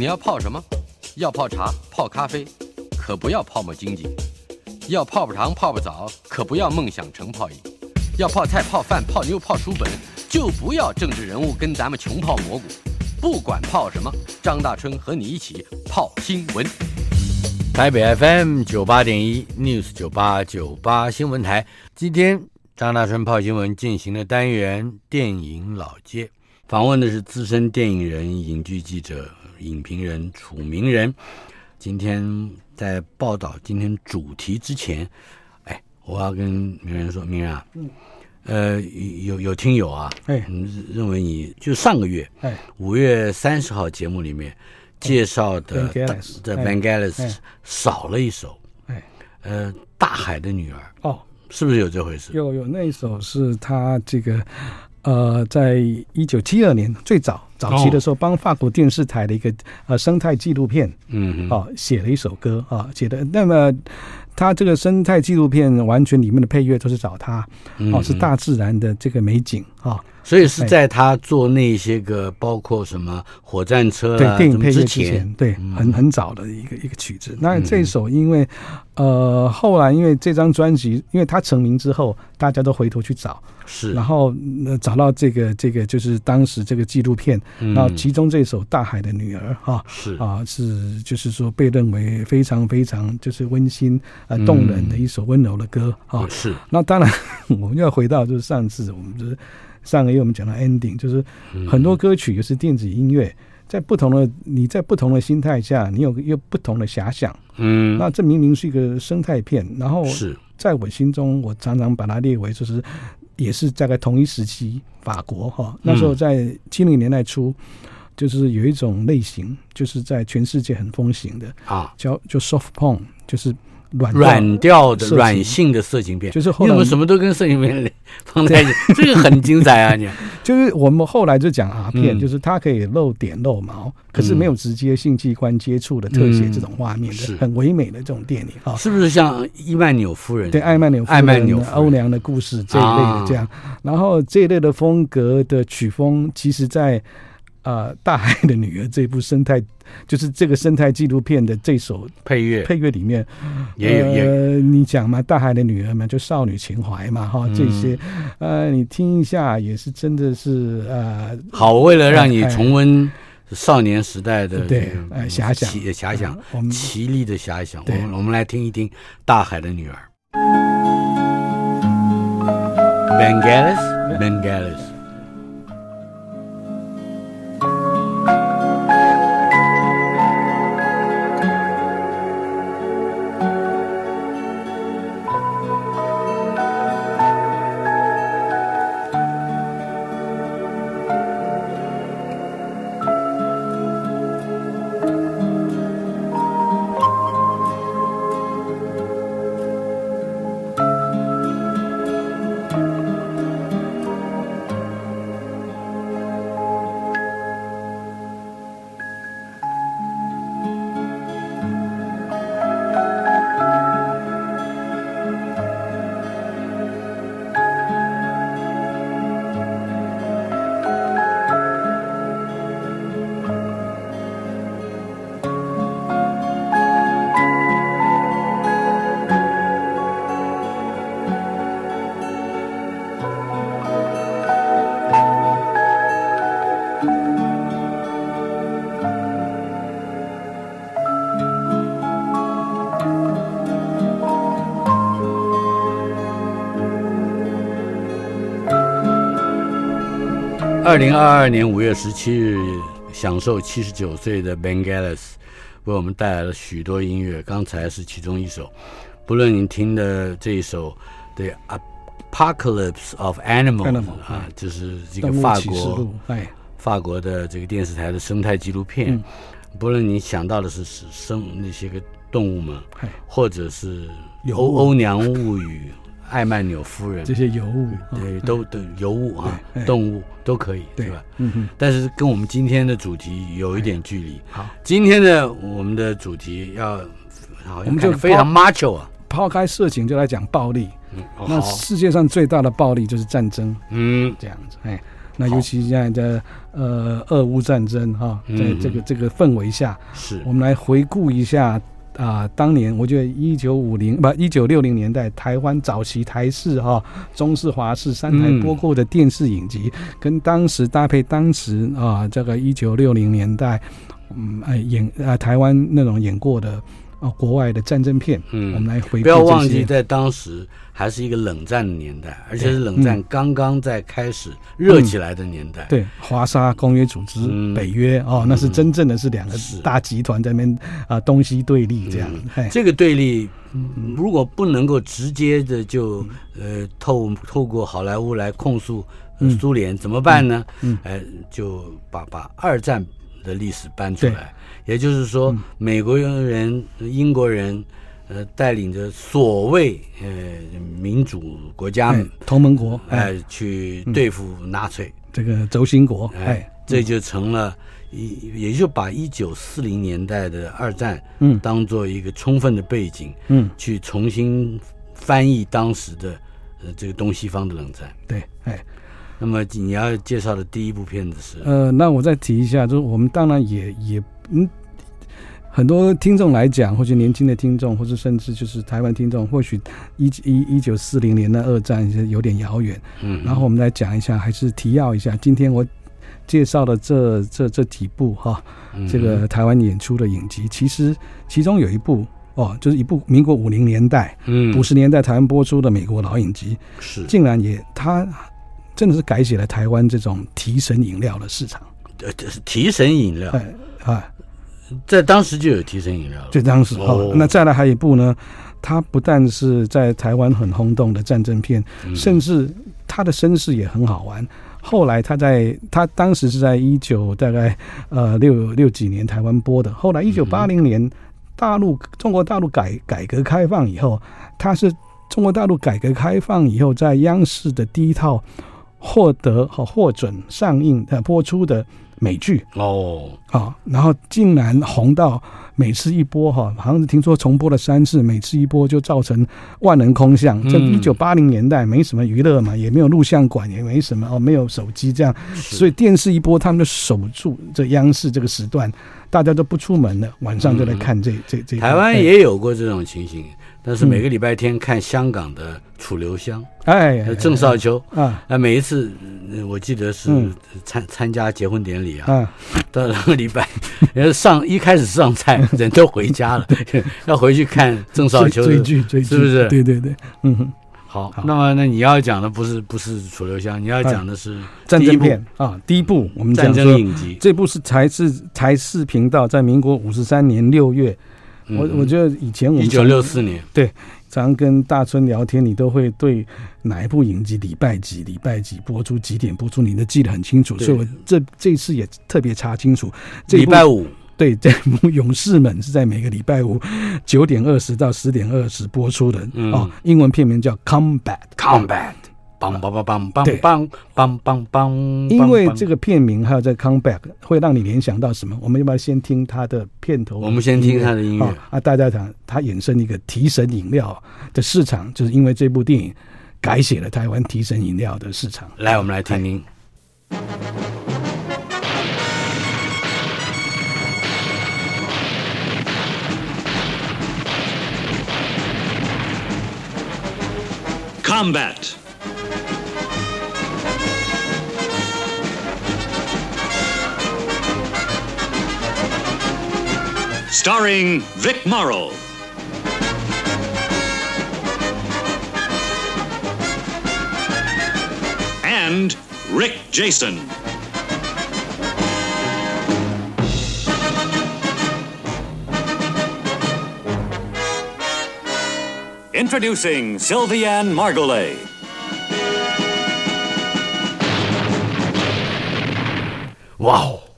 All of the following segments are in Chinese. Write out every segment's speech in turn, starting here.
你要泡什么？要泡茶、泡咖啡，可不要泡沫经济；要泡泡糖、泡泡澡，可不要梦想成泡影；要泡菜、泡饭、泡妞、泡书本，就不要政治人物跟咱们穷泡蘑菇。不管泡什么，张大春和你一起泡新闻。台北 FM 九八点一 News 九八九八新闻台，今天张大春泡新闻进行的单元电影老街，访问的是资深电影人、影剧记者。影评人楚名人，今天在报道今天主题之前，哎，我要跟名人说，名人啊，嗯，呃，有有听友啊，哎，认为你就上个月，哎，五月三十号节目里面介绍的的 v a n g a l i s 少了一首，哎，呃，大海的女儿，哦，是不是有这回事？有有，那一首是他这个。呃，在一九七二年最早早期的时候，帮法国电视台的一个呃生态纪录片，嗯，哦，写了一首歌啊，写的。那么他这个生态纪录片完全里面的配乐都是找他，哦，是大自然的这个美景啊。所以是在他做那些个，包括什么火战车对电影配乐之前，对，很很早的一个一个曲子。那这首，因为呃，后来因为这张专辑，因为他成名之后，大家都回头去找。是，然后找到这个这个就是当时这个纪录片，然后其中这首《大海的女儿》哈，是啊，是就是说被认为非常非常就是温馨呃动人的一首温柔的歌啊。是，那当然 我们要回到就是上次我们就是上个月我们讲到 ending，就是很多歌曲也是电子音乐，在不同的你在不同的心态下，你有有不同的遐想。嗯，那这明明是一个生态片，然后是在我心中，我常常把它列为就是。也是大概同一时期，法国哈，那时候在七零年代初，就是有一种类型，就是在全世界很风行的啊，叫就 soft porn，就是。软软调的软性的色情片，就是后来我们什么都跟色情片 放在一起，这个很精彩啊！你就是我们后来就讲啊片，就是它可以露点露毛，可是没有直接性器官接触的特写这种画面的，很唯美的这种电影啊，是不是像伊曼纽夫人？对，艾曼纽艾曼纽欧娘的故事这一类的这样，然后这一类的风格的曲风，其实在。啊、呃，大海的女儿这部生态，就是这个生态纪录片的这首配乐，配乐里面也有也。呃，你讲嘛，大海的女儿嘛，就少女情怀嘛，哈，这些，呃，你听一下也是真的是呃，好，为了让你重温少年时代的对，呃，遐想，遐想，我们奇丽的遐想，我们我们来听一听《大海的女儿》，Vangelis，Vangelis。二零二二年五月十七日，享受七十九岁的 Vangelis 为我们带来了许多音乐。刚才是其中一首，不论您听的这一首《The Apocalypse of Animals》啊，就是这个法国法国的这个电视台的生态纪录片。不论你想到的是生那些个动物们，或者是欧欧娘物语。艾曼纽夫人这些尤物，对，都都尤物啊，动物都可以，对吧？嗯哼。但是跟我们今天的主题有一点距离。好，今天的我们的主题要，好，我们就非常 macho 啊，抛开色情就来讲暴力。那世界上最大的暴力就是战争。嗯，这样子。哎，那尤其现在的呃俄乌战争哈，在这个这个氛围下，是我们来回顾一下。啊，当年我觉得一九五零不一九六零年代台湾早期台式哈、中式、华式三台播过的电视影集，嗯、跟当时搭配当时啊这个一九六零年代，嗯哎演啊台湾那种演过的。哦，国外的战争片，嗯，我们来回顾。不要忘记，在当时还是一个冷战的年代，而且是冷战刚刚在开始热起来的年代。嗯、对，华沙公约组织、嗯、北约，哦，那是真正的是两个大集团在那边啊东西对立这样。嗯、这个对立，如果不能够直接的就呃透透过好莱坞来控诉苏联，怎么办呢？嗯，就把把二战的历史搬出来。也就是说，美国人、嗯、英国人，呃，带领着所谓呃民主国家、同盟国，哎、呃，去对付纳粹、嗯、这个轴心国，哎，哎。这就成了一，也就把一九四零年代的二战，嗯，当做一个充分的背景，嗯，去重新翻译当时的呃这个东西方的冷战，对，哎。那么你要介绍的第一部片子是？呃，那我再提一下，就是我们当然也也嗯，很多听众来讲，或者年轻的听众，或者甚至就是台湾听众，或许一一一九四零年的二战有点遥远。嗯，然后我们来讲一下，还是提要一下，今天我介绍的这这这几部哈，这个台湾演出的影集，其实其中有一部哦，就是一部民国五零年代、嗯五十年代台湾播出的美国老影集，是竟然也它。真的是改写了台湾这种提神饮料的市场。呃，这是提神饮料。哎啊，在当时就有提神饮料了。就当时哦，那再来还有一部呢，它不但是在台湾很轰动的战争片，嗯、甚至它的身世也很好玩。后来他在他当时是在一九大概呃六六几年台湾播的。后来一九八零年大陆中国大陆改改革开放以后，它是中国大陆改革开放以后在央视的第一套。获得和获准上映呃播出的美剧。哦，啊，然后竟然红到每次一播哈，好像是听说重播了三次，每次一播就造成万人空巷。这一九八零年代没什么娱乐嘛，也没有录像馆，也没什么哦，没有手机这样，所以电视一播，他们就守住这央视这个时段，大家都不出门了，晚上就来看这这这。台湾也有过这种情形。但是每个礼拜天看香港的楚留香，哎，郑少秋。啊，那每一次我记得是参参加结婚典礼啊，到两个礼拜，上一开始上菜，人都回家了，要回去看郑少秋追剧追剧，是不是？对对对，嗯，好。那么那你要讲的不是不是楚留香，你要讲的是战争片啊。第一部我们讲战争影集，这部是台视台视频道在民国五十三年六月。我我觉得以前我们一九六四年。对，常跟大春聊天，你都会对哪一部影集礼拜几礼拜几播出几点播出，你都记得很清楚。所以我这这次也特别查清楚，礼拜五。对，这部《勇士们》是在每个礼拜五九点二十到十点二十播出的哦，英文片名叫《Combat Combat》。梆梆梆梆梆梆梆梆梆，因为这个片名还有这个 comeback 会让你联想到什么？我们要不要先听它的片头？我们先听它的音乐啊！大家讲它衍生一个提神饮料的市场，就是因为这部电影改写了台湾提神饮料的市场。来，我们来听听。Combat。Starring Vic Morrow. And Rick Jason. Introducing Sylviane Margolin. Wow.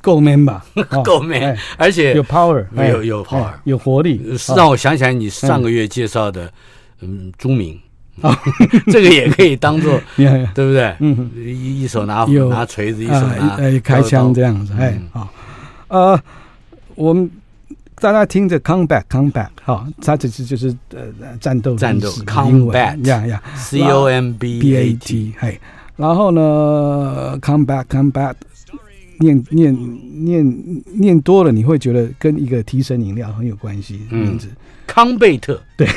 够 man 吧？够 man，而且有 power，有有 power，有活力，让我想起来你上个月介绍的，嗯，朱明，这个也可以当做，对不对？嗯，一一手拿拿锤子，一手拿开枪这样子，哎，好，呃，我们大家听着 comeback，comeback，好，它只是就是呃战斗战斗，combat，呀呀，c o m b a t，哎。然后呢，come back，come back，念念念念多了，你会觉得跟一个提神饮料很有关系。名字、嗯、康贝特，对。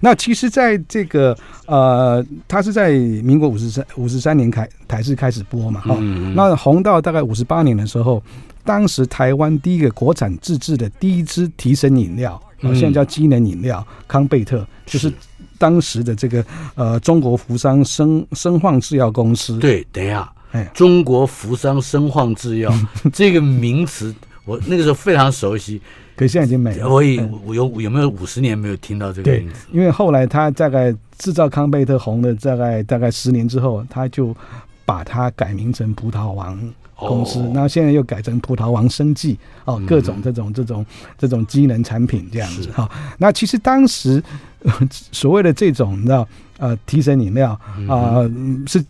那其实，在这个呃，它是在民国五十三五十三年开台视开始播嘛，哈、嗯，那红到大概五十八年的时候，当时台湾第一个国产自制的第一支提神饮料，哦、现在叫机能饮料康贝特，就是当时的这个呃中国福商生生化制药公司。对，等一下，哎，中国福商生化制药这个名词，我那个时候非常熟悉。可现在已经没了。我已我有有没有五十年没有听到这个名字？因为后来他大概制造康贝特红了大概大概十年之后，他就把它改名成葡萄王公司。那、哦、现在又改成葡萄王生技哦，各种这种这种这种机能产品这样子哈、哦。那其实当时 所谓的这种你知道呃提神饮料啊、呃，是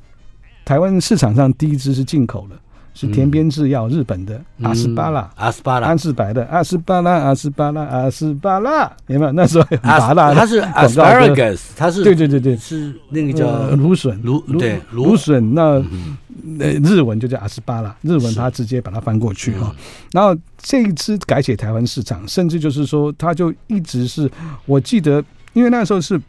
台湾市场上第一支是进口的。是田边制药日本的阿斯巴拉，阿斯巴拉，安士白的阿斯巴拉，阿斯巴拉，阿斯巴拉，有没有？那时候很麻辣，它是 asparagus，它是对对对对，是那个叫芦笋，芦对芦笋，那呃日文就叫阿斯巴拉，日文它直接把它翻过去哈。然后这一支改写台湾市场，甚至就是说，它就一直是我记得，因为那时候是。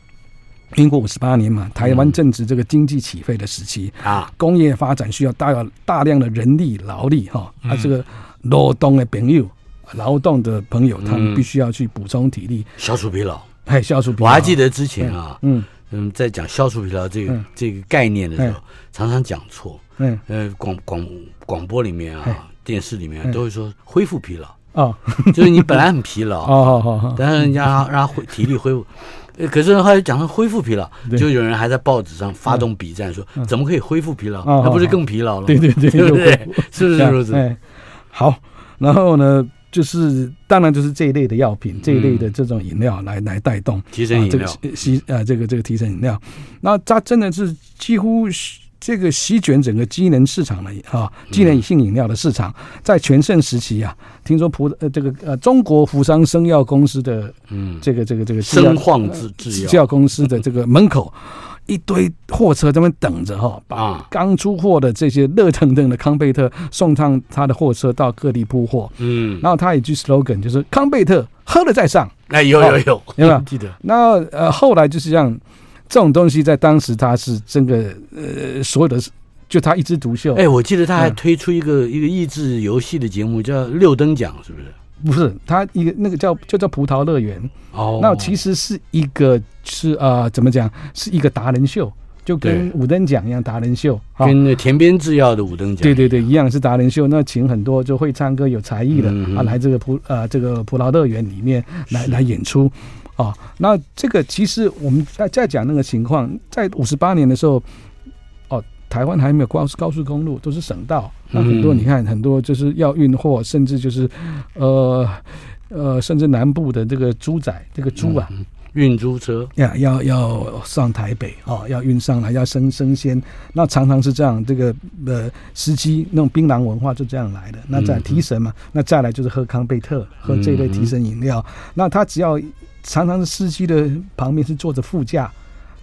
民国五十八年嘛，台湾正值这个经济起飞的时期啊，工业发展需要大大量的人力劳力哈，啊，这个劳动的朋友，劳动的朋友，他们必须要去补充体力，消除疲劳。哎，消除疲劳。我还记得之前啊，嗯。嗯，在讲消除疲劳这个这个概念的时候，常常讲错。嗯呃，广广广播里面啊，电视里面都会说恢复疲劳。啊，就是你本来很疲劳啊，但是人家 让让恢体力恢复。可是后来讲成恢复疲劳，就有人还在报纸上发动笔战，说怎么可以恢复疲劳？那不是更疲劳了？对对对，对不对？是不是如此？哎，好，然后呢，就是当然就是这一类的药品，这一类的这种饮料来来带动提神饮料，吸啊这个这个提神饮料，那它真的是几乎。这个席卷整个机能市场的哈，机能性饮料的市场，在全盛时期啊，听说葡呃这个呃中国福商生药公司的嗯。这个这个这个生化制制药公司的这个门口，一堆货车在那边等着哈，把刚出货的这些热腾腾的康贝特送上他的货车到各地铺货，嗯，然后他有一句 slogan 就是康贝特喝了再上，哎有有有有没有？记得？那呃后来就是这样。这种东西在当时，它是真的呃，所有的就他一枝独秀。哎，我记得他还推出一个、嗯、一个益智游戏的节目，叫六灯奖，是不是？不是，他一个那个叫就叫葡萄乐园。哦，那其实是一个是啊、呃，怎么讲？是一个达人秀，就跟五灯奖一样，达人秀，跟那田边制药的五灯奖，对对对，一样是达人秀。那请很多就会唱歌、有才艺的、嗯、啊，来这个葡啊这个葡萄乐园里面来来演出。哦，那这个其实我们在在讲那个情况，在五十八年的时候，哦，台湾还没有高高速公路，都是省道。那很多你看，很多就是要运货，甚至就是，呃呃，甚至南部的这个猪仔，这个猪啊，运猪车呀，要要上台北哦，要运上来，要生生鲜。那常常是这样，这个呃司机那种槟榔文化就这样来的。那再提神嘛，那再来就是喝康贝特，喝这类提神饮料。那他只要。常常是司机的旁边是坐着副驾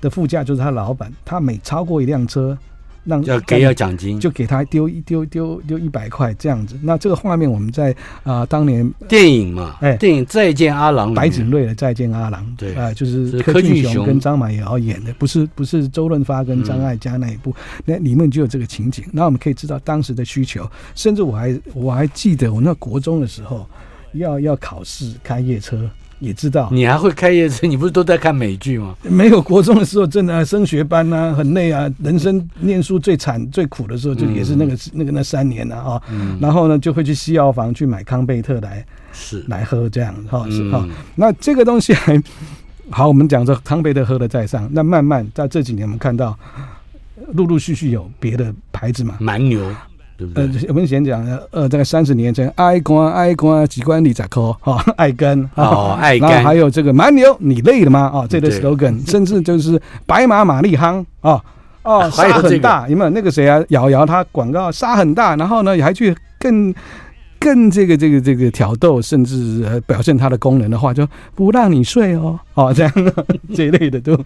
的，副驾就是他老板，他每超过一辆车，让要给要奖金，就给他丢一丢丢丢一百块这样子。那这个画面我们在啊、呃、当年电影嘛，哎，电影《再见阿郎》，白景瑞的《再见阿郎》，对啊、呃，就是柯俊雄跟张满瑶演的，不是不是周润发跟张艾嘉那一部，嗯、那里面就有这个情景。那我们可以知道当时的需求，甚至我还我还记得我那国中的时候要要考试开夜车。也知道你还会开夜车，你不是都在看美剧吗？没有，国中的时候真的、啊、升学班啊，很累啊。人生念书最惨最苦的时候，就也是那个、嗯、那个那三年了啊。哦嗯、然后呢，就会去西药房去买康贝特来是来喝这样哈、哦、是哈、嗯哦。那这个东西还 好，我们讲说康贝特喝了再上。那慢慢在这几年，我们看到陆陆续续有别的牌子嘛，蛮牛。对对呃，我们先讲，呃，大概三十年前，爱关爱关几关里咋扣哈，爱 根哦，爱根，然后还有这个蛮牛，你累了吗？啊、哦，这个 slogan，甚至就是白马玛丽夯啊，哦，沙很大，有没有那个谁啊？瑶瑶他广告沙很大，然后呢，还去更更这个这个这个挑逗，甚至表现它的功能的话，就不让你睡哦，哦，这样 这一类的都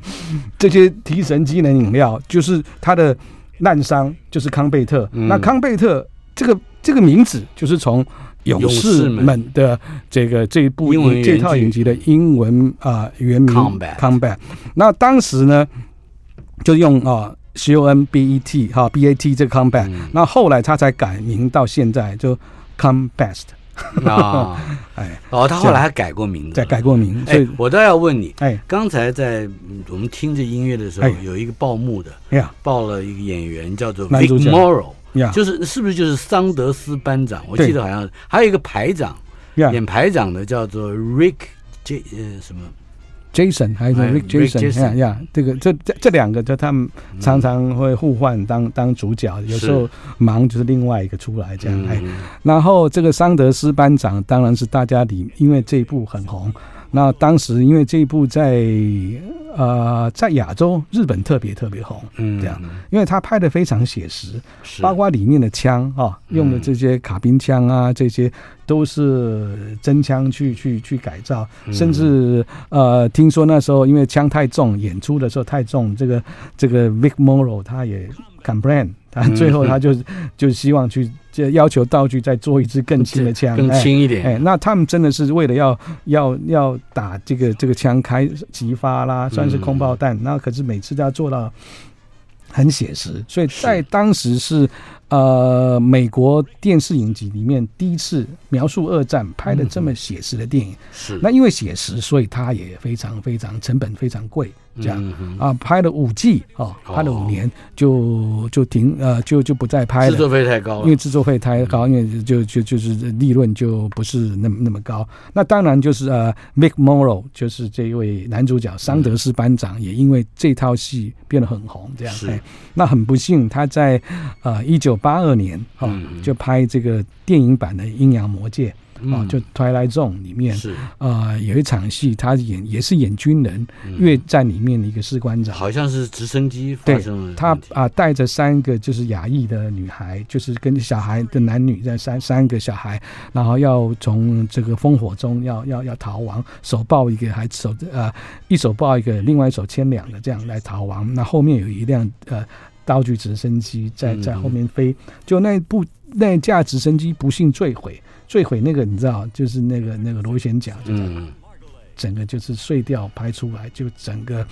这些提神机能饮料，就是它的。滥觴就是康贝特，嗯、那康贝特这个这个名字就是从勇士们。的这个这一部这套影集的英文啊、呃、原名 Combat。Combat 那当时呢，就用啊 C O M B E T 哈 B A T 这个 Combat，、嗯、那后来他才改名到现在就 Come Best。啊，哎，哦，他后来还改过名字，再改过名。所以我倒要问你，哎，刚才在我们听着音乐的时候，有一个报幕的，呀，报了一个演员叫做 Vic Morrow，就是是不是就是桑德斯班长？我记得好像还有一个排长，演排长的叫做 Rick J 呃什么？Jason 还是 Rick Jason 呀，这个这这这两个，就他们常常会互换当当主角，有时候忙就是另外一个出来这样。哎，然后这个桑德斯班长当然是大家里，因为这一部很红。那当时因为这一部在呃在亚洲日本特别特别红，嗯，这样，因为他拍的非常写实，包括里面的枪啊，用的这些卡宾枪啊，这些都是真枪去去去改造，甚至呃听说那时候因为枪太重，演出的时候太重，这个这个 Vic Morrow 他也 complain。他最后他就就希望去就要求道具再做一支更轻的枪，更轻一点。哎，那他们真的是为了要要要打这个这个枪开急发啦，算是空爆弹。那可是每次都要做到很写实，所以在当时是呃美国电视影集里面第一次描述二战拍的这么写实的电影。是那因为写实，所以它也非常非常成本非常贵。这样、嗯、啊，拍了五季哦，拍了五年就就停呃，就就不再拍了。制作费太高了，因为制作费太高，嗯、因为就就就是利润就不是那么那么高。那当然就是呃，Mick Morrow 就是这一位男主角桑德斯班长，也因为这套戏变得很红。这样，是哎，那很不幸，他在呃一九八二年哈、哦嗯、就拍这个电影版的《阴阳魔界》。哦，就《Twilight Zone》里面是。啊、呃，有一场戏，他演也是演军人，越战里面的一个士官长，好像是直升机发生了。他啊，带着三个就是亚裔的女孩，就是跟小孩的男女在三三个小孩，然后要从这个烽火中要要要逃亡，手抱一个还手啊、呃，一手抱一个，另外一手牵两个这样来逃亡。那后面有一辆呃道具直升机在在后面飞，就那部那架直升机不幸坠毁。坠毁那个你知道，就是那个那个螺旋桨，嗯，整个就是碎掉拍出来，就整个。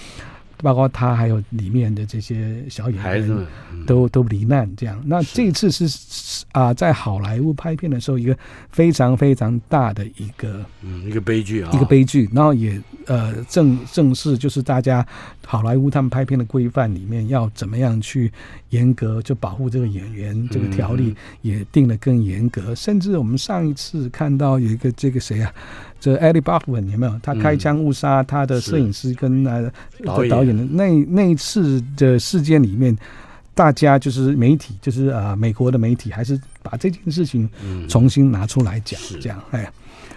包括他还有里面的这些小演员都都罹难这样。那这次是啊，在好莱坞拍片的时候，一个非常非常大的一个嗯一个悲剧啊，一个悲剧。然后也呃正正式就是大家好莱坞他们拍片的规范里面要怎么样去严格就保护这个演员，这个条例也定得更严格。甚至我们上一次看到有一个这个谁啊？这 Eddie Baughman 有没有？他开枪误杀他的摄影师跟呃导演的那那一次的事件里面，大家就是媒体，就是啊美国的媒体，还是把这件事情重新拿出来讲，这样哎。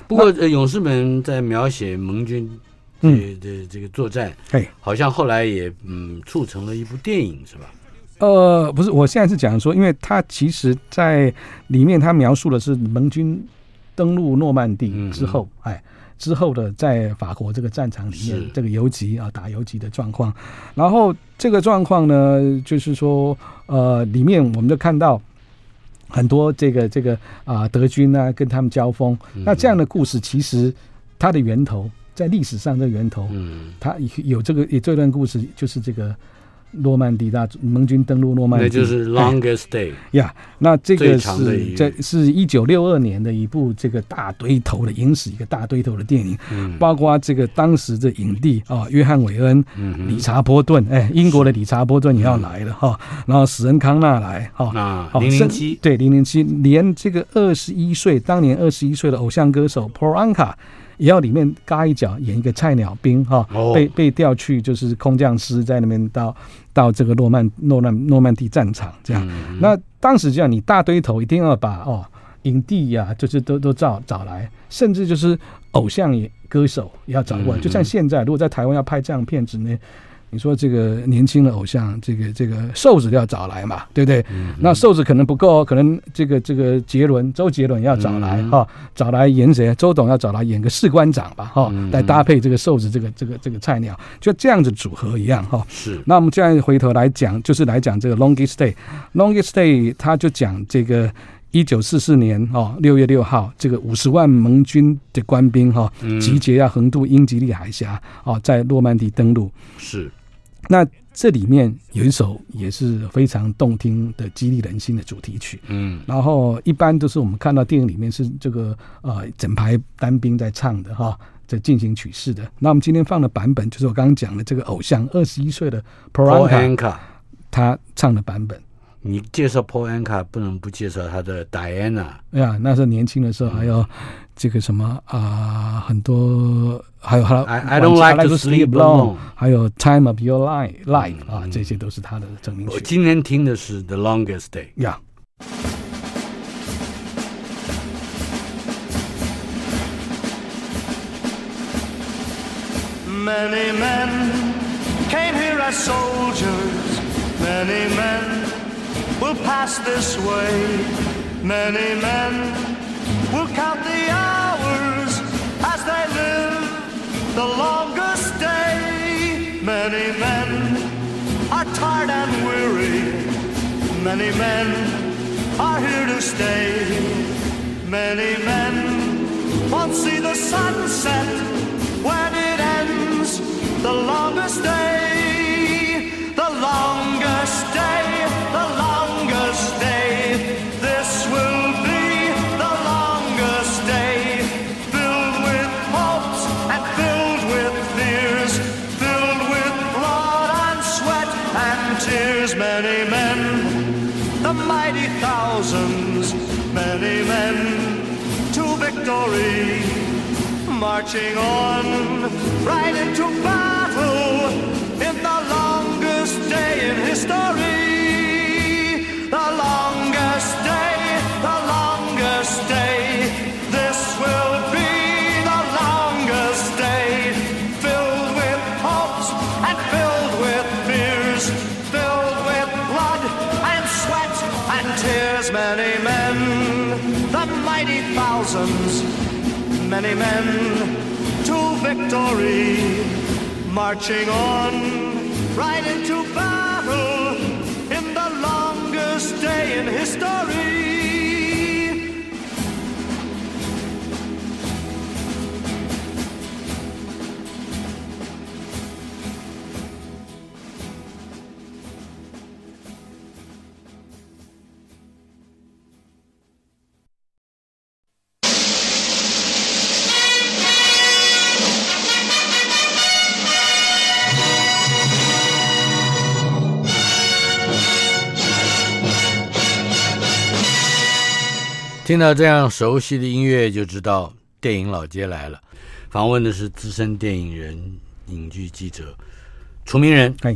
不过勇士们在描写盟军的的这个作战，哎，好像后来也嗯促成了一部电影，是吧？呃，不是，我现在是讲说，因为他其实在里面他描述的是盟军。登陆诺曼底之后，哎，之后的在法国这个战场里面，这个游击啊，打游击的状况，然后这个状况呢，就是说，呃，里面我们就看到很多这个这个啊德军啊跟他们交锋，那这样的故事其实它的源头在历史上的源头，嗯，他有这个有这段故事就是这个。诺曼底大盟军登陆诺曼底，那就是 Longest Day 呀。那这个是在是一九六二年的一部这个大堆头的影史，一个大堆头的电影，嗯、包括这个当时的影帝啊，约翰韦恩、嗯、理查波顿，哎，英国的理查波顿也要来了哈。嗯、然后史恩康纳来哈，啊，零零七对零零七，连这个二十一岁当年二十一岁的偶像歌手 Paul Anka。也要里面嘎一脚演一个菜鸟兵哈，被被调去就是空降师在那边到到这个诺曼诺曼诺曼底战场这样。那当时这样，你大堆头一定要把哦影帝呀、啊，就是都都找找来，甚至就是偶像也歌手也要找过来。就像现在，如果在台湾要拍这样片子呢，你说这个年轻的偶像，这个这个瘦子要找来嘛，对不对？嗯、那瘦子可能不够，可能这个这个杰伦周杰伦要找来哈、嗯哦，找来演谁？周董要找来演个士官长吧，哈、哦，嗯、来搭配这个瘦子这个这个这个菜鸟，就这样子组合一样哈。哦、是。那我们现在回头来讲，就是来讲这个 Longest Day，Longest Day，他就讲这个一九四四年哦六月六号，这个五十万盟军的官兵哈、哦、集结要横渡英吉利海峡哦，在诺曼底登陆。是。那这里面有一首也是非常动听的、激励人心的主题曲，嗯，然后一般都是我们看到电影里面是这个呃整排单兵在唱的哈，在进行曲式的。那我们今天放的版本就是我刚刚讲的这个偶像二十一岁的 Paul Anka 他唱的版本。你介绍 Paul Anka 不能不介绍他的 Diana。哎呀，那时候年轻的时候还有这个什么啊、呃，很多还有还有 I, I don't like to sleep alone，还有 Time of Your Life Life 啊，这些都是他的成名曲。我今天听的是 The Longest Day。呀。Many men came here as soldiers, many men will pass this way. Many men will count the hours as they live the longest day. Many men are tired and weary. Many men are here to stay. Many men won't see the sunset when it ends the longest day. Marching on right into battle in the longest day in history. Many men to victory, marching on right into battle in the longest day in history.. 听到这样熟悉的音乐，就知道电影老街来了。访问的是资深电影人、影剧记者楚名人。哎，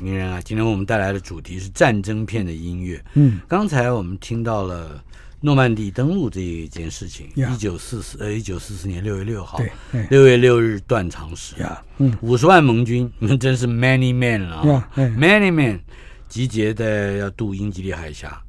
名人啊，今天我们带来的主题是战争片的音乐。嗯，刚才我们听到了诺曼底登陆这一件事情。一九四四呃，一九四四年六月六号，六月六日断肠时。呀，嗯，五十万盟军，你们真是 many men 啊，many men 集结的要渡英吉利海峡。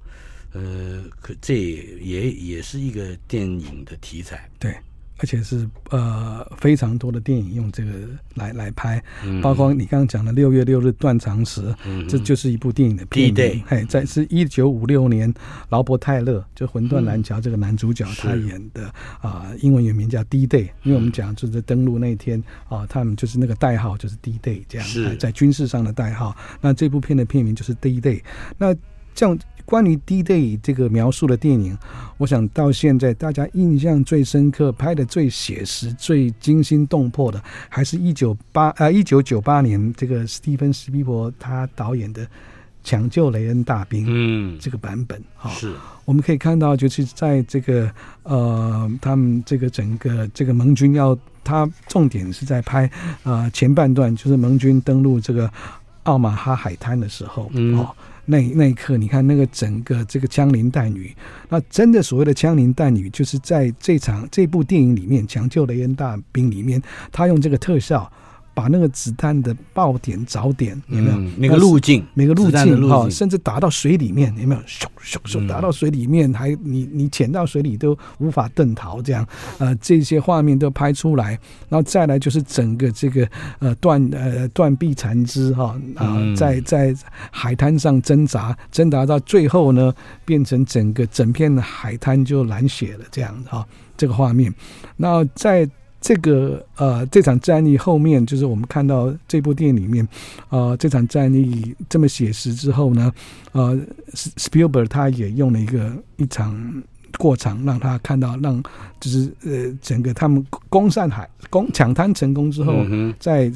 呃，可这也也是一个电影的题材，对，而且是呃非常多的电影用这个来来拍，嗯、包括你刚刚讲的六月六日断肠时，嗯、这就是一部电影的片名。嘿，在是一九五六年，劳勃泰勒就《魂断蓝桥》这个男主角他演的啊、嗯呃，英文原名叫 D-Day，因为我们讲就是登陆那天啊、呃，他们就是那个代号就是 D-Day 这样，是。在军事上的代号。那这部片的片名就是 D-Day，那这样。关于 D-Day 这个描述的电影，我想到现在大家印象最深刻、拍的最写实、最惊心动魄的，还是一九八呃一九九八年这个史蒂芬斯皮伯他导演的《抢救雷恩大兵》嗯这个版本哈，是我们可以看到，就是在这个呃他们这个整个这个盟军要，他重点是在拍呃前半段，就是盟军登陆这个奥马哈海滩的时候，嗯。哦那那一刻，你看那个整个这个枪林弹雨，那真的所谓的枪林弹雨，就是在这场这部电影里面，《抢救雷恩大兵》里面，他用这个特效把那个子弹的爆点着点有没有？嗯、那个路径，每个路径哈、哦，甚至打到水里面有没有？咻咻咻，打到水里面，还你你潜到水里都无法遁逃，这样呃，这些画面都拍出来，然后再来就是整个这个呃断呃断臂残肢哈啊，在在海滩上挣扎，挣扎到最后呢，变成整个整片海滩就蓝血了这样哈，这个画面，那在。这个呃，这场战役后面，就是我们看到这部电影里面，呃，这场战役这么写实之后呢，呃，Spielberg 他也用了一个一场过场，让他看到，让就是呃，整个他们攻上海、攻抢滩成功之后，嗯、在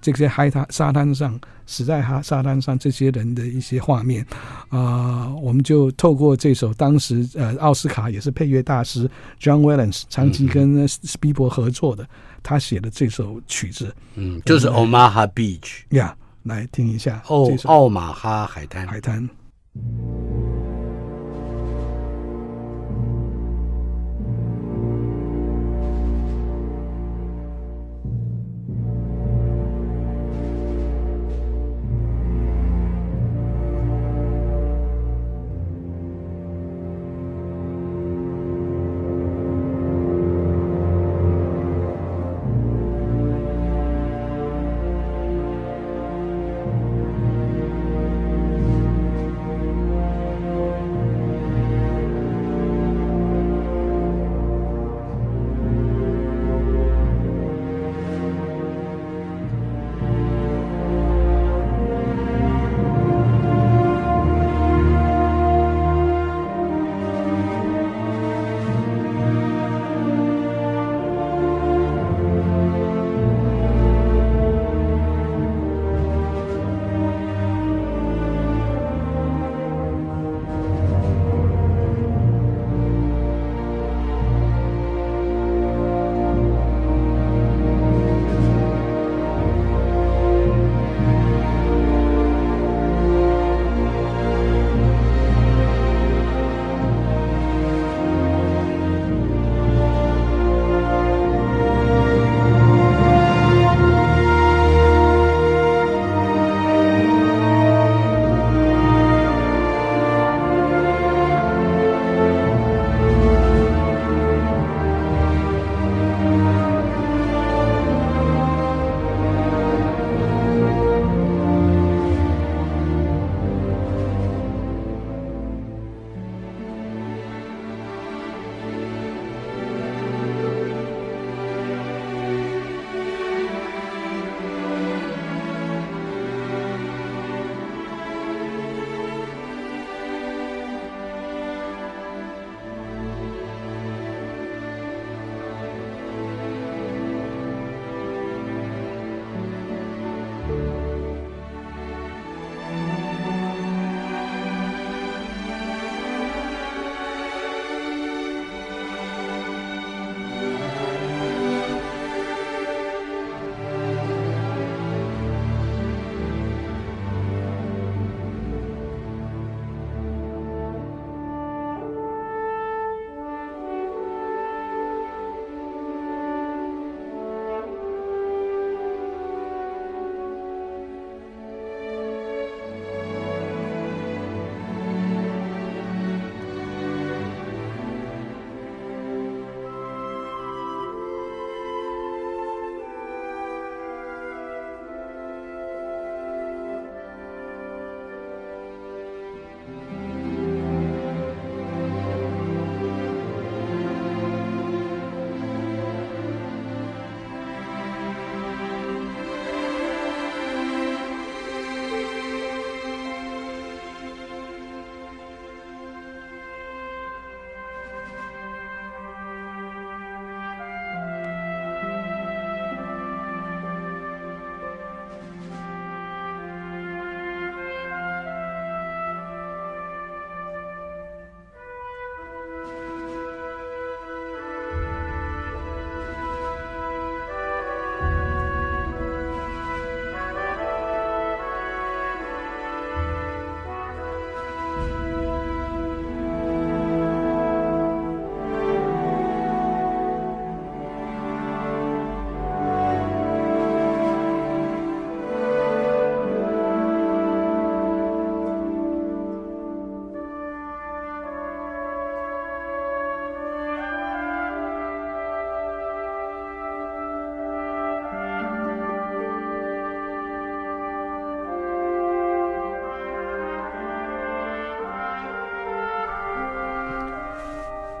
这些海滩沙滩上。死在哈沙滩上这些人的一些画面，啊、呃，我们就透过这首当时呃奥斯卡也是配乐大师 John Williams 长期跟斯皮伯合作的，他写的这首曲子，嗯，就是 Omaha Beach 呀，来听一下奥奥马哈海滩。海滩。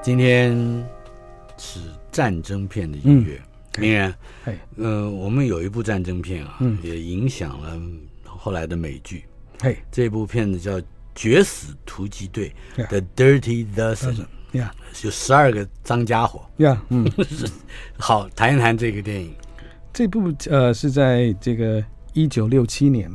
今天是战争片的音乐，明然，哎，嗯，我们有一部战争片啊，嗯，也影响了后来的美剧，嘿，这部片子叫《绝死突击队》，The Dirty Dozen，呀，有十二个脏家伙，呀，嗯，好，谈一谈这个电影，这部呃是在这个一九六七年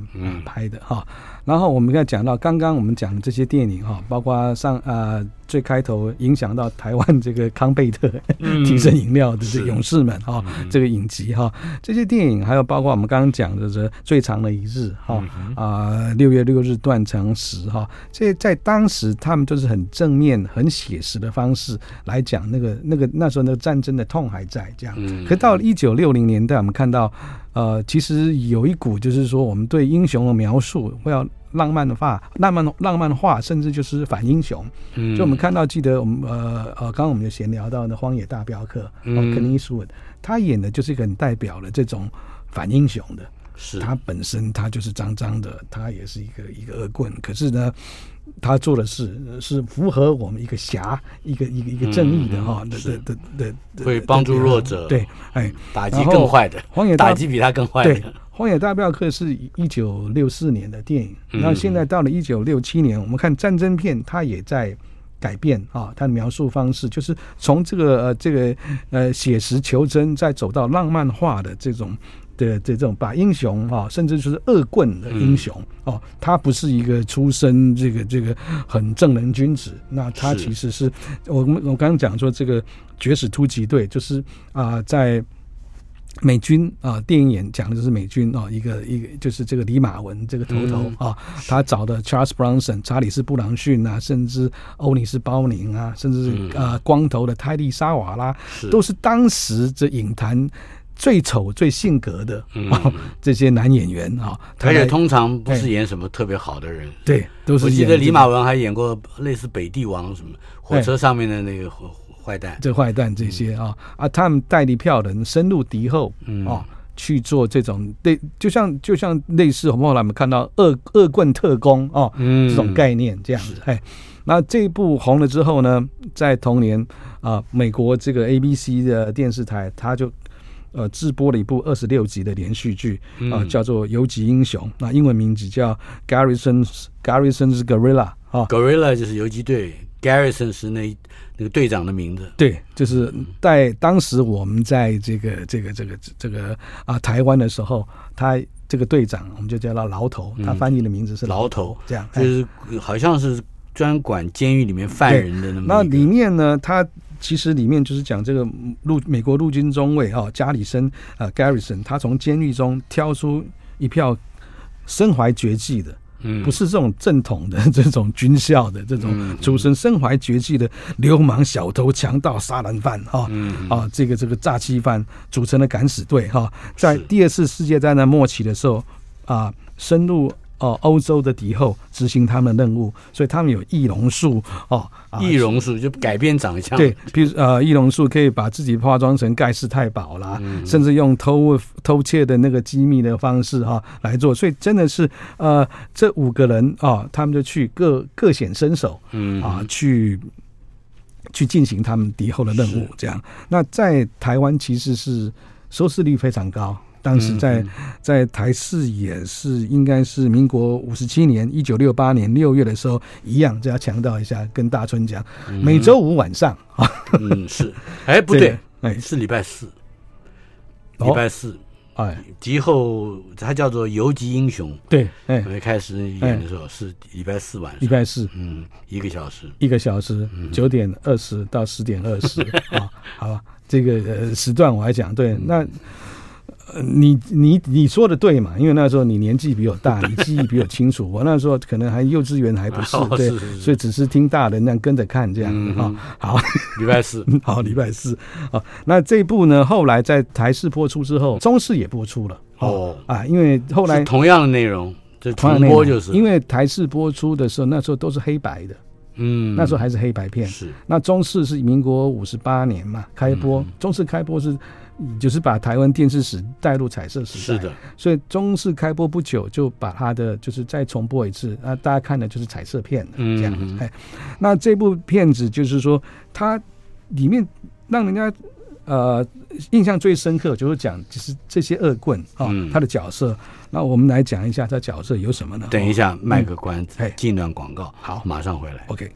拍的哈。然后我们刚才讲到，刚刚我们讲的这些电影哈，包括上呃最开头影响到台湾这个康贝特 提神饮料的这个勇士们哈，这个影集哈，这些电影还有包括我们刚刚讲的这最长的一日哈啊六月六日断肠时哈，这在当时他们都是很正面、很写实的方式来讲那个那个那时候那个战争的痛还在这样。可到了一九六零年代，我们看到呃其实有一股就是说我们对英雄的描述会要。浪漫的话，浪漫浪漫化，甚至就是反英雄。嗯，就我们看到，记得我们呃呃，刚刚我们就闲聊到的《荒野大镖客》，嗯，肯尼斯伍德他演的就是一个很代表了这种反英雄的。是，他本身他就是脏脏的，他也是一个一个恶棍。可是呢，他做的事是符合我们一个侠，一个一个一个正义的哈，的的的的，会帮助弱者。对，哎，打击更坏的，荒野打击比他更坏的。《荒野大镖客》是一九六四年的电影，那现在到了一九六七年，我们看战争片，它也在改变啊，它的描述方式就是从这个呃这个呃写实求真，再走到浪漫化的这种的这种把英雄啊，甚至就是恶棍的英雄哦，他不是一个出身这个这个很正人君子，那他其实是我们我刚刚讲说这个绝死突击队，就是啊在。美军啊，电影演讲的就是美军啊，一个一个就是这个李马文这个头头啊，他找的 Charles Bronson 查理斯布朗逊啊，甚至欧尼斯包宁啊，甚至是呃光头的泰利沙瓦拉，都是当时这影坛最丑最性格的啊这些男演员啊，而且通常不是演什么特别好的人，对，都是。我记得李马文还演过类似北帝王什么火车上面的那个。坏蛋，这坏蛋这些啊、嗯、啊，他们带理票人深入敌后，嗯、啊，去做这种类，就像就像类似我们后来我们看到恶恶棍特工啊，嗯，这种概念这样子。哎，那这一部红了之后呢，在同年啊，美国这个 ABC 的电视台，他就呃自播了一部二十六集的连续剧啊，叫做《游击英雄》，那英文名字叫 Garrison's Garrison's Guerrilla 啊，Guerrilla 就是游击队，Garrison 是那。那个队长的名字，对，就是在当时我们在这个这个这个这个啊台湾的时候，他这个队长我们就叫他牢头，他翻译的名字是牢头，这样就是好像是专管监狱里面犯人的那么。那里面呢，他其实里面就是讲这个陆美国陆军中尉哈加里森啊 Garrison，他从监狱中挑出一票身怀绝技的。不是这种正统的 这种军校的这种出身，身怀绝技的流氓、小偷、强盗、杀人犯哈啊，这个这个诈欺犯组成的敢死队哈，在第二次世界大战末期的时候啊，深入。哦，欧洲的敌后执行他们的任务，所以他们有易容术哦，易容术就改变长相。对，比如呃，易容术可以把自己化妆成盖世太保啦，嗯、甚至用偷偷窃的那个机密的方式哈、哦、来做。所以真的是呃，这五个人啊、哦，他们就去各各显身手，嗯啊，去去进行他们敌后的任务。这样，那在台湾其实是收视率非常高。当时在在台视也是，应该是民国五十七年，一九六八年六月的时候，一样，这要强调一下，跟大春讲，每周五晚上啊，嗯是，哎不对，哎。是礼拜四，礼拜四，哎，敌后它叫做游击英雄，对，哎，开始演的时候是礼拜四晚上，礼拜四，嗯，一个小时，一个小时，九点二十到十点二十。啊，好吧，这个呃时段我还讲对，那。呃，你你你说的对嘛？因为那时候你年纪比我大，你记忆比我清楚。我那时候可能还幼稚园还不是，对，所以只是听大人那样跟着看这样啊。好，礼拜四，好，礼拜四啊。那这一部呢，后来在台视播出之后，中视也播出了哦啊，因为后来同样的内容，就重播就是，因为台视播出的时候，那时候都是黑白的，嗯，那时候还是黑白片。是，那中视是民国五十八年嘛开播，中视开播是。就是把台湾电视史带入彩色时代，是的，所以中视开播不久就把它的就是再重播一次啊，大家看的就是彩色片，这样子。哎，那这部片子就是说，它里面让人家呃印象最深刻就是讲，就是这些恶棍啊，嗯、他的角色。那我们来讲一下他角色有什么呢？等一下，卖个关子，哎、嗯，进段广告，好，马上回来。OK。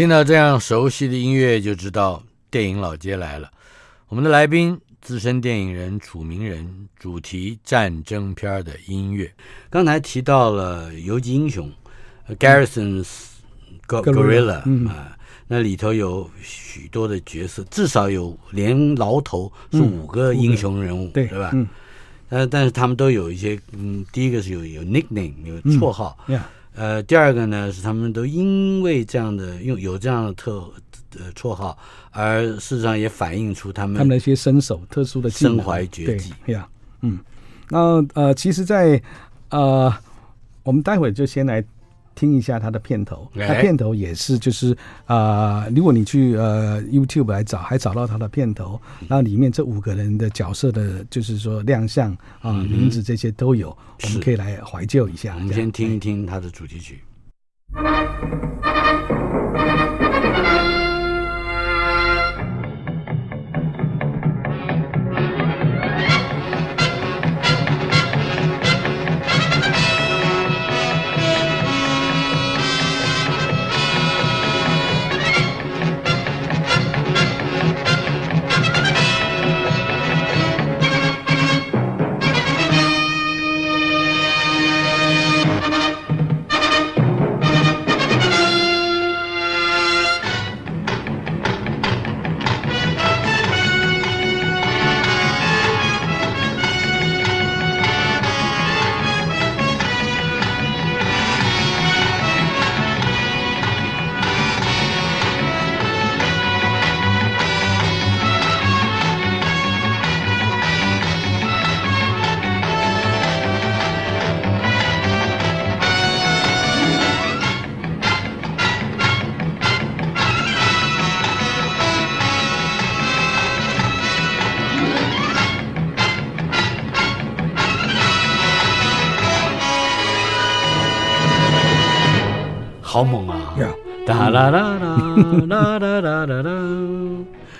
听到这样熟悉的音乐，就知道电影老街来了。我们的来宾，资深电影人楚明人，主题战争片的音乐。刚才提到了游击英雄，Garrison's Guerrilla 啊，那里头有许多的角色，至少有连牢头是五个英雄人物，嗯、对对吧？嗯，呃，但是他们都有一些，嗯，第一个是有有 nickname 有绰号。呃，第二个呢是他们都因为这样的用有这样的特呃绰号，而事实上也反映出他们他们的一些身手特殊的身怀绝技。对呀，嗯，那呃，其实在，在呃，我们待会就先来。听一下他的片头，它片头也是就是啊、呃，如果你去呃 YouTube 来找，还找到他的片头，然后里面这五个人的角色的，就是说亮相啊、呃、名字这些都有，我们可以来怀旧一下。我们先听一听他的主题曲。好猛啊！哒啦啦啦啦啦啦啦啦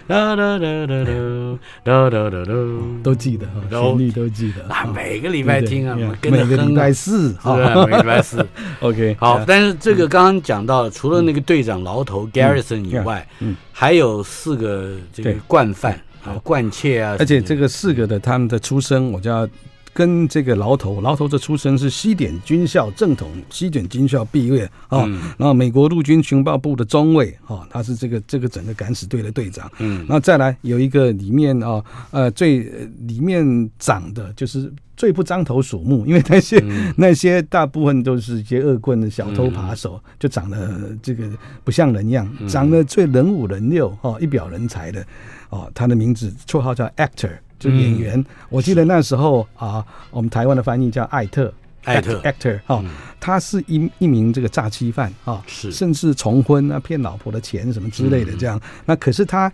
啦啦啦啦啦都记得哈，旋律都记得。啊，每个礼拜听啊，每个礼拜四，是吧？每个礼拜四，OK。好，但是这个刚刚讲到，除了那个队长牢头 Garrison 以外，嗯，还有四个这个惯犯啊，惯窃啊，而且这个四个的他们的出身，我就要。跟这个牢头，牢头的出身是西点军校正统，西点军校毕业啊。嗯、然后美国陆军情报部的中尉啊，他是这个这个整个敢死队的队长。嗯，那再来有一个里面啊，呃，最里面长的就是最不张头鼠目，因为那些、嗯、那些大部分都是一些恶棍的小偷扒手，嗯、就长得这个不像人样，长得最人五人六哈，一表人才的哦。他的名字绰号叫 Actor。就演员，嗯、我记得那时候啊，我们台湾的翻译叫艾特，艾特 actor 哈，他是一一名这个诈欺犯啊，是甚至重婚啊，骗老婆的钱什么之类的这样。嗯、那可是他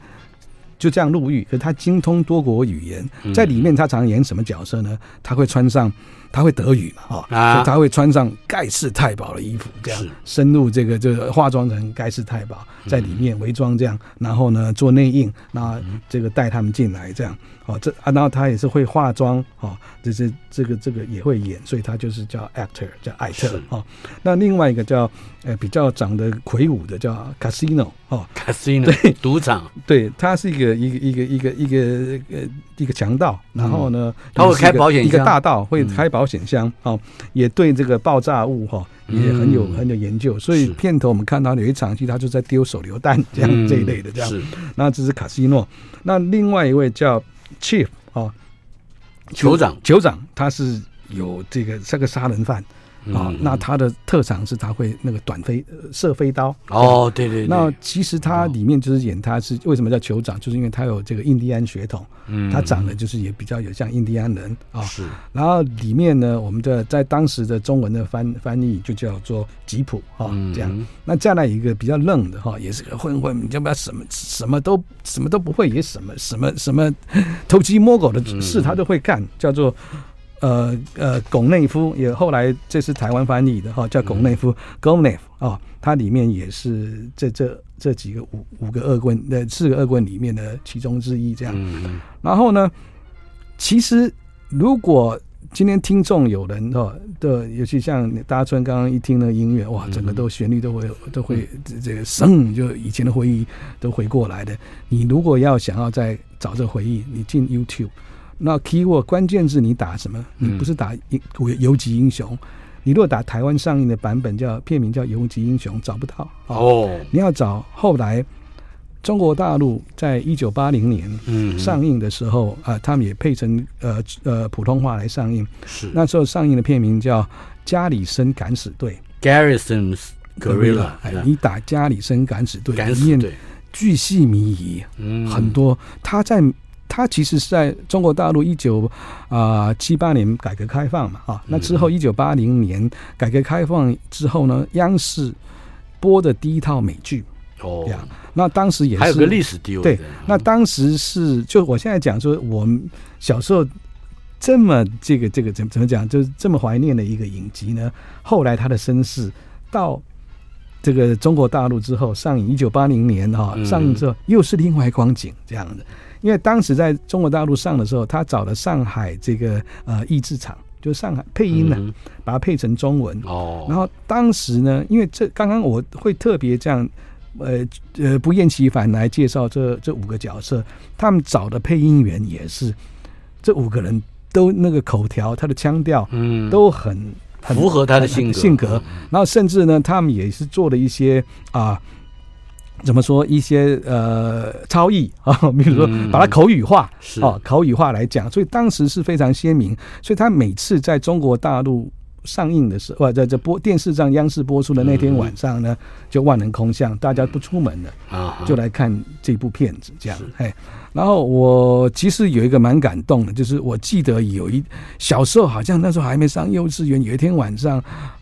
就这样入狱，可是他精通多国语言，在里面他常演什么角色呢？他会穿上。他会德语嘛？啊，他会穿上盖世太保的衣服，这样深入这个，就化妆成盖世太保，在里面伪装这样，然后呢做内应，那这个带他们进来这样。哦，这啊，然后他也是会化妆，哦，就是这个这个也会演，所以他就是叫 actor，叫艾特。哦，那另外一个叫呃比较长得魁梧的叫 Casino，哦，Casino，对，赌场，对，他是一个一个一个一个一个呃一个强盗，然后呢他会开保险箱，一个大盗会开保险箱，哦，也对这个爆炸物哈也很有很有研究，所以片头我们看到有一场戏，他就在丢手榴弹这样这一类的这样。是，那这是卡西诺，那另外一位叫。Chief 啊、哦，酋长，酋长，他是有这个这个杀人犯，啊，那他的特长是他会那个短飞射飞刀。哦，对对对。那其实他里面就是演他是为什么叫酋长，就是因为他有这个印第安血统，嗯，他长得就是也比较有像印第安人啊。是。然后里面呢，我们的在当时的中文的翻翻译就叫做吉普哈，这样。那再来一个比较愣的哈，也是个混混，你要不要什么什么都什么都不会，也什么什么什么 偷鸡摸狗的事他都会干，叫做。呃呃，巩内夫也后来这是台湾翻译的哈，叫巩内夫 Gonef 啊，它里面也是这这这几个五五个恶棍，那四个恶棍里面的其中之一这样。嗯、然后呢，其实如果今天听众有人哈，的尤其像大春刚刚一听那个音乐，哇，整个都旋律都会都会这这个声，就以前的回忆都回过来的。你如果要想要再找这回忆，你进 YouTube。那 keyword 关键字你打什么？你不是打游游击英雄，你如果打台湾上映的版本叫片名叫游击英雄，找不到哦。你要找后来中国大陆在一九八零年上映的时候啊、呃，他们也配成呃呃普通话来上映。是那时候上映的片名叫《加里森敢死队》（Garrison's Guerrilla）。哎，你打《加里森敢死队》，里面巨细靡遗，嗯，很多他在。他其实是在中国大陆一九啊七八年改革开放嘛，啊，那之后一九八零年改革开放之后呢，央视播的第一套美剧哦，那当时也是还有个历史地位。对，那当时是就我现在讲说，我们小时候这么这个这个怎怎么讲，就是这么怀念的一个影集呢？后来他的身世到这个中国大陆之后上映，一九八零年哈上映之后又是另外光景这样的。因为当时在中国大陆上的时候，他找了上海这个呃译制厂，就上海配音呢，把它配成中文。哦。然后当时呢，因为这刚刚我会特别这样，呃呃不厌其烦来介绍这这五个角色，他们找的配音员也是这五个人都那个口条，他的腔调，嗯，都很符合他的性格性格。然后甚至呢，他们也是做了一些啊。怎么说一些呃超译 啊，比如说把它口语化，嗯、哦，口语化来讲，所以当时是非常鲜明。所以他每次在中国大陆上映的时候，在这播电视上央视播出的那天晚上呢，就万人空巷，大家不出门的，啊，就来看这部片子，这样，哎。然后我其实有一个蛮感动的，就是我记得有一小时候好像那时候还没上幼稚园，有一天晚上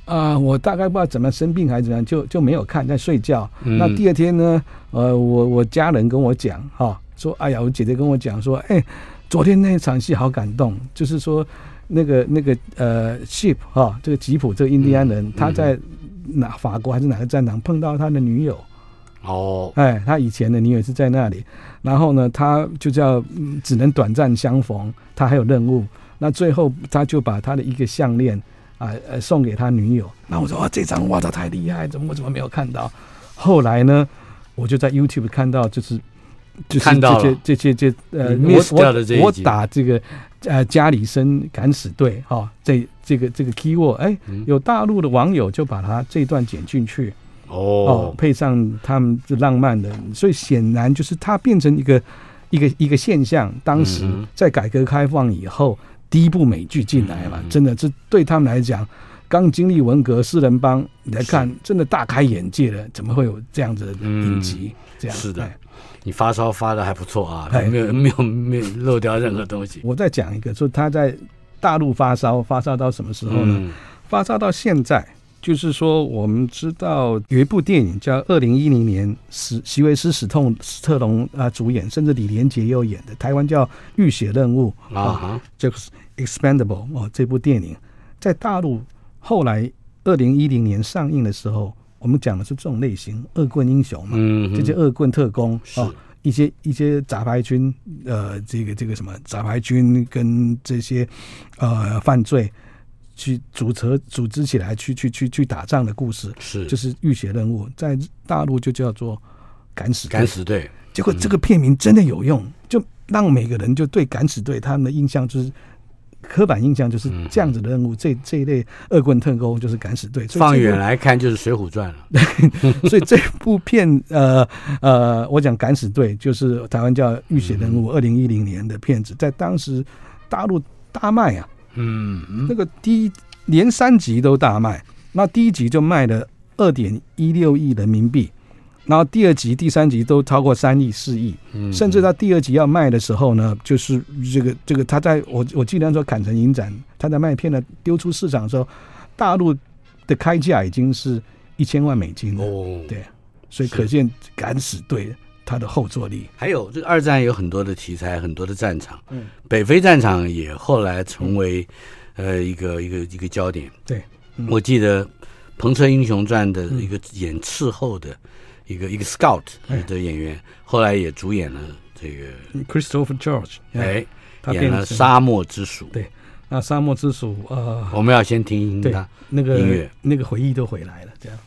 啊、呃，我大概不知道怎么生病还是怎样，就就没有看，在睡觉。那第二天呢，呃，我我家人跟我讲哈、说哎呀，我姐姐跟我讲说，哎，昨天那场戏好感动，就是说那个那个呃，Ship 哈、这个吉普这个印第安人，他在哪法国还是哪个战场碰到他的女友。哦，哎，他以前的女友是在那里，然后呢，他就叫只能短暂相逢，他还有任务，那最后他就把他的一个项链啊呃送给他女友，那我说哇，这张哇，这太厉害，怎么我怎么没有看到？后来呢，我就在 YouTube 看到，就是就是这些这些这呃，我我我打这个呃加里森敢死队哈、哦，这这个这个 keyword，哎，有大陆的网友就把他这段剪进去。哦，配上他们这浪漫的，所以显然就是它变成一个一个一个现象。当时在改革开放以后，第一部美剧进来嘛，真的这对他们来讲，刚经历文革四人帮你来看，真的大开眼界了。怎么会有这样子的影集？这样是的，你发烧发的还不错啊，没有没有没有漏掉任何东西。我再讲一个，说他在大陆发烧，发烧到什么时候呢？发烧到现在。就是说，我们知道有一部电影叫《二零一零年》，史席维斯史痛史特龙啊主演，甚至李连杰也有演的，台湾叫《浴血任务》啊，就是 Expendable 哦，这部电影。在大陆后来二零一零年上映的时候，我们讲的是这种类型恶棍英雄嘛，这些恶棍特工啊，一些一些杂牌军，呃，这个这个什么杂牌军跟这些呃犯罪。去组成组织起来去去去去打仗的故事是，就是浴血任务，在大陆就叫做敢死队。敢死队，结果这个片名真的有用，就让每个人就对敢死队他们的印象就是刻板印象就是这样子的任务，这这一类恶棍特工就是敢死队。放远来看就是《水浒传》了。所以这部片呃呃，我讲敢死队就是台湾叫浴血任务，二零一零年的片子，在当时大陆大卖啊。嗯，那个第一连三集都大卖。那第一集就卖了二点一六亿人民币，然后第二集、第三集都超过三亿、四亿，甚至到第二集要卖的时候呢，就是这个这个他在我我记得说砍成影展，他在卖片呢丢出市场的时候，大陆的开价已经是一千万美金了。哦，对，所以可见敢死队他的后坐力。还有这个二战有很多的题材，很多的战场，嗯，北非战场也后来成为呃一个一个一个焦点。对。我记得《彭城英雄传》的一个演斥候的一个、嗯、一个 scout 的演员，后来也主演了这个 Christopher George，哎，他演了《沙漠之鼠》。对，那《沙漠之鼠》呃，我们要先听听他那个音乐，那个回忆都回来了，这样。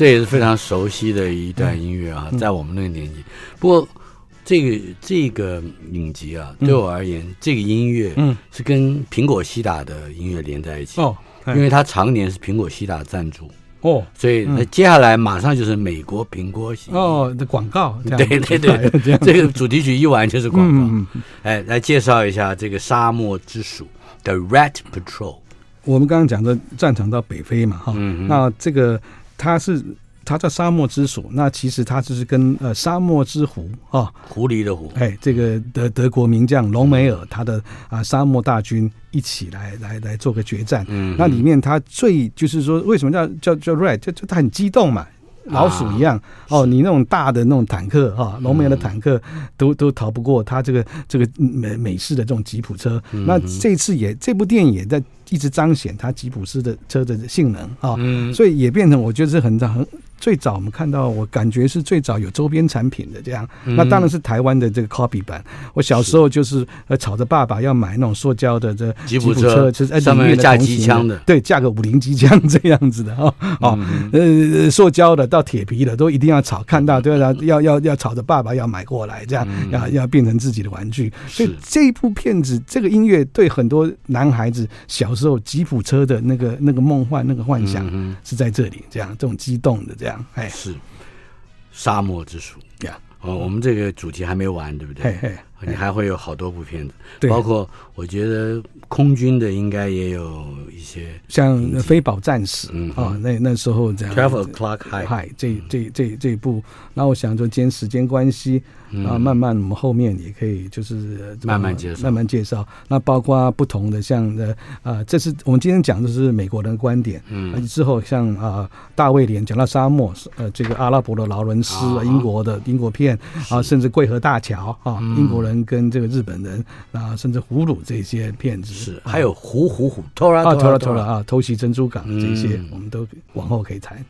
这也是非常熟悉的一段音乐啊，在我们那个年纪。不过，这个这个影集啊，对我而言，这个音乐嗯。是跟苹果西打的音乐连在一起。哦，因为它常年是苹果西打赞助。哦，所以那接下来马上就是美国苹果哦的广告，对对对，这个主题曲一完就是广告。哎，来介绍一下这个沙漠之鼠的 Rat Patrol。我们刚刚讲的战场到北非嘛，哈，那这个。它是它叫沙漠之鼠，那其实它就是跟呃沙漠之狐啊，狐狸的狐，哎，这个德德国名将隆美尔他的啊、呃、沙漠大军一起来来来做个决战。嗯，那里面他最就是说，为什么叫叫叫 Red，就就他很激动嘛。老鼠一样、啊、哦，你那种大的那种坦克哈，隆美尔的坦克都都逃不过他这个这个美美式的这种吉普车。嗯、那这次也这部电影也在一直彰显它吉普斯的车的性能啊，哦嗯、所以也变成我觉得是很很。最早我们看到，我感觉是最早有周边产品的这样，那当然是台湾的这个 copy 版。我小时候就是呃吵着爸爸要买那种塑胶的这吉普车，就是上面架机枪的，对，架个五零机枪这样子的哦。哦，呃，塑胶的到铁皮的都一定要吵，看到都要要要要吵着爸爸要买过来，这样要要变成自己的玩具。所以这一部片子，这个音乐对很多男孩子小时候吉普车的那个那个梦幻那个幻想是在这里，这样这种激动的这样。哎，是沙漠之鼠呀！哦，我们这个主题还没完，对不对？嘿嘿，你还会有好多部片子，包括我觉得空军的应该也有一些，像《飞宝战士》啊，那那时候这样。Travel clock High，这这这这一部，那我想说今天时间关系。啊，慢慢我们后面也可以就是慢慢介绍，慢慢介绍。那包括不同的像的啊，这是我们今天讲的是美国人的观点。嗯，之后像啊大卫连讲到沙漠，呃，这个阿拉伯的劳伦斯，英国的英国片啊，甚至桂河大桥啊，英国人跟这个日本人啊，甚至俘虏这些骗子。是，还有虎虎虎，托拉托拉托拉啊，偷袭珍珠港这些，我们都往后可以谈。